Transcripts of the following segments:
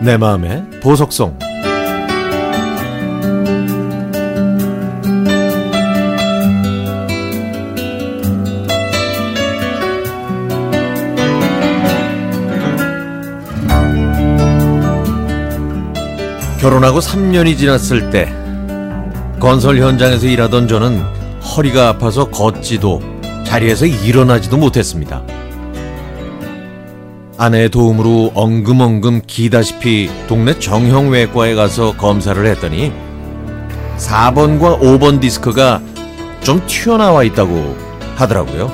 내 마음의 보석성 결혼하고 3년이 지났을 때 건설 현장에서 일하던 저는 허리가 아파서 걷지도 자리에서 일어나지도 못했습니다. 아내의 도움으로 엉금엉금 기다시피 동네 정형외과에 가서 검사를 했더니 4번과 5번 디스크가 좀 튀어나와 있다고 하더라고요.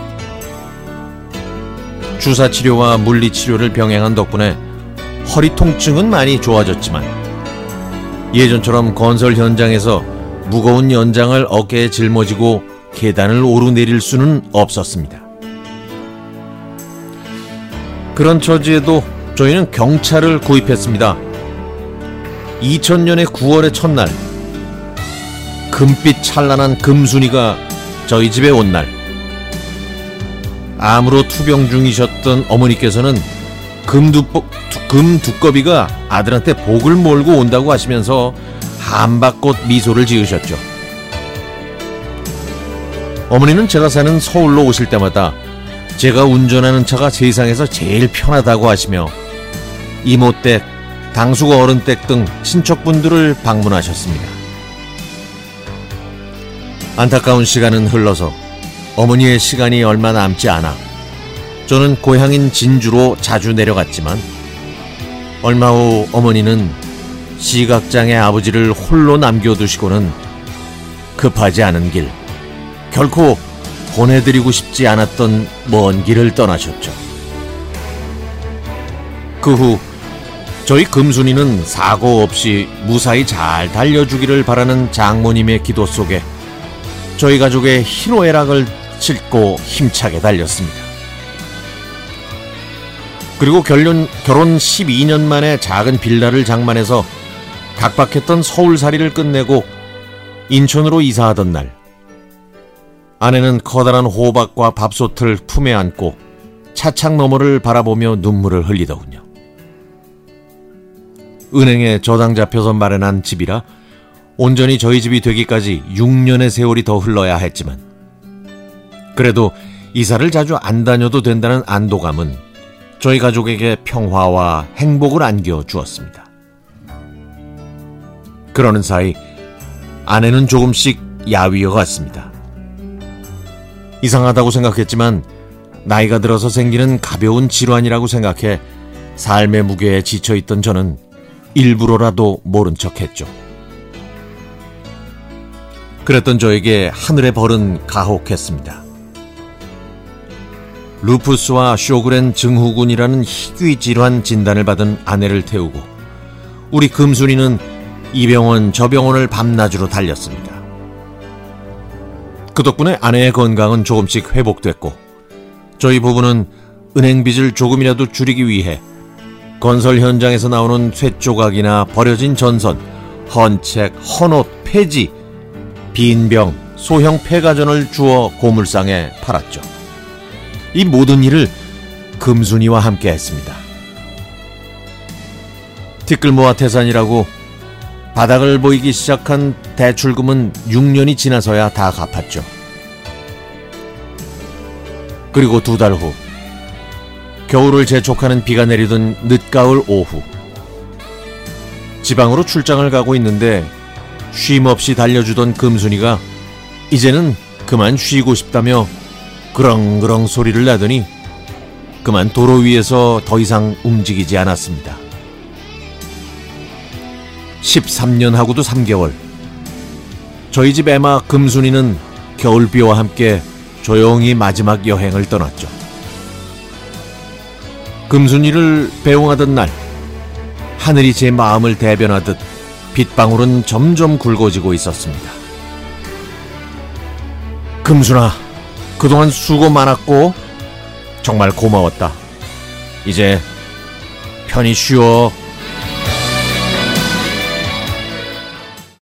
주사 치료와 물리 치료를 병행한 덕분에 허리 통증은 많이 좋아졌지만 예전처럼 건설 현장에서 무거운 연장을 어깨에 짊어지고 계단을 오르내릴 수는 없었습니다. 그런 처지에도 저희는 경찰을 구입했습니다. 2000년의 9월의 첫날, 금빛 찬란한 금순이가 저희 집에 온 날, 암으로 투병 중이셨던 어머니께서는 금두, 금두꺼비가 아들한테 복을 몰고 온다고 하시면서 한박꽃 미소를 지으셨죠. 어머니는 제가 사는 서울로 오실 때마다 제가 운전하는 차가 세상에서 제일 편하다고 하시며 이모댁, 당숙 어른댁 등 친척분들을 방문하셨습니다. 안타까운 시간은 흘러서 어머니의 시간이 얼마 남지 않아 저는 고향인 진주로 자주 내려갔지만 얼마 후 어머니는 시각장애 아버지를 홀로 남겨두시고는 급하지 않은 길, 결코 보내드리고 싶지 않았던 먼 길을 떠나셨죠. 그 후 저희 금순이는 사고 없이 무사히 잘 달려주기를 바라는 장모님의 기도 속에 저희 가족의 희로애락을 싣고 힘차게 달렸습니다. 그리고 결론, 결혼 12년 만에 작은 빌라를 장만해서 각박했던 서울살이를 끝내고 인천으로 이사하던 날 아내는 커다란 호박과 밥솥을 품에 안고 차창 너머를 바라보며 눈물을 흘리더군요. 은행에 저당 잡혀서 마련한 집이라 온전히 저희 집이 되기까지 6년의 세월이 더 흘러야 했지만 그래도 이사를 자주 안 다녀도 된다는 안도감은 저희 가족에게 평화와 행복을 안겨 주었습니다. 그러는 사이 아내는 조금씩 야위어 갔습니다. 이상하다고 생각했지만 나이가 들어서 생기는 가벼운 질환이라고 생각해 삶의 무게에 지쳐있던 저는 일부러라도 모른 척 했죠. 그랬던 저에게 하늘의 벌은 가혹했습니다. 루푸스와 쇼그렌 증후군이라는 희귀 질환 진단을 받은 아내를 태우고 우리 금순이는 이 병원 저 병원을 밤낮으로 달렸습니다. 그 덕분에 아내의 건강은 조금씩 회복됐고 저희 부부는 은행 빚을 조금이라도 줄이기 위해 건설 현장에서 나오는 쇠조각이나 버려진 전선, 헌책, 헌옷, 폐지, 빈병, 소형 폐가전을 주어 고물상에 팔았죠. 이 모든 일을 금순이와 함께 했습니다. 티끌모아 태산이라고 바닥을 보이기 시작한 대출금은 6년이 지나서야 다 갚았죠. 그리고 두 달 후, 겨울을 재촉하는 비가 내리던 늦가을 오후, 지방으로 출장을 가고 있는데 쉼 없이 달려주던 금순이가 이제는 그만 쉬고 싶다며 그렁그렁 소리를 내더니 그만 도로 위에서 더 이상 움직이지 않았습니다. 13년하고도 3개월. 저희 집 애마 금순이는 겨울비와 함께 조용히 마지막 여행을 떠났죠. 금순이를 배웅하던 날, 하늘이 제 마음을 대변하듯 빗방울은 점점 굵어지고 있었습니다. 금순아, 그동안 수고 많았고 정말 고마웠다. 이제 편히 쉬어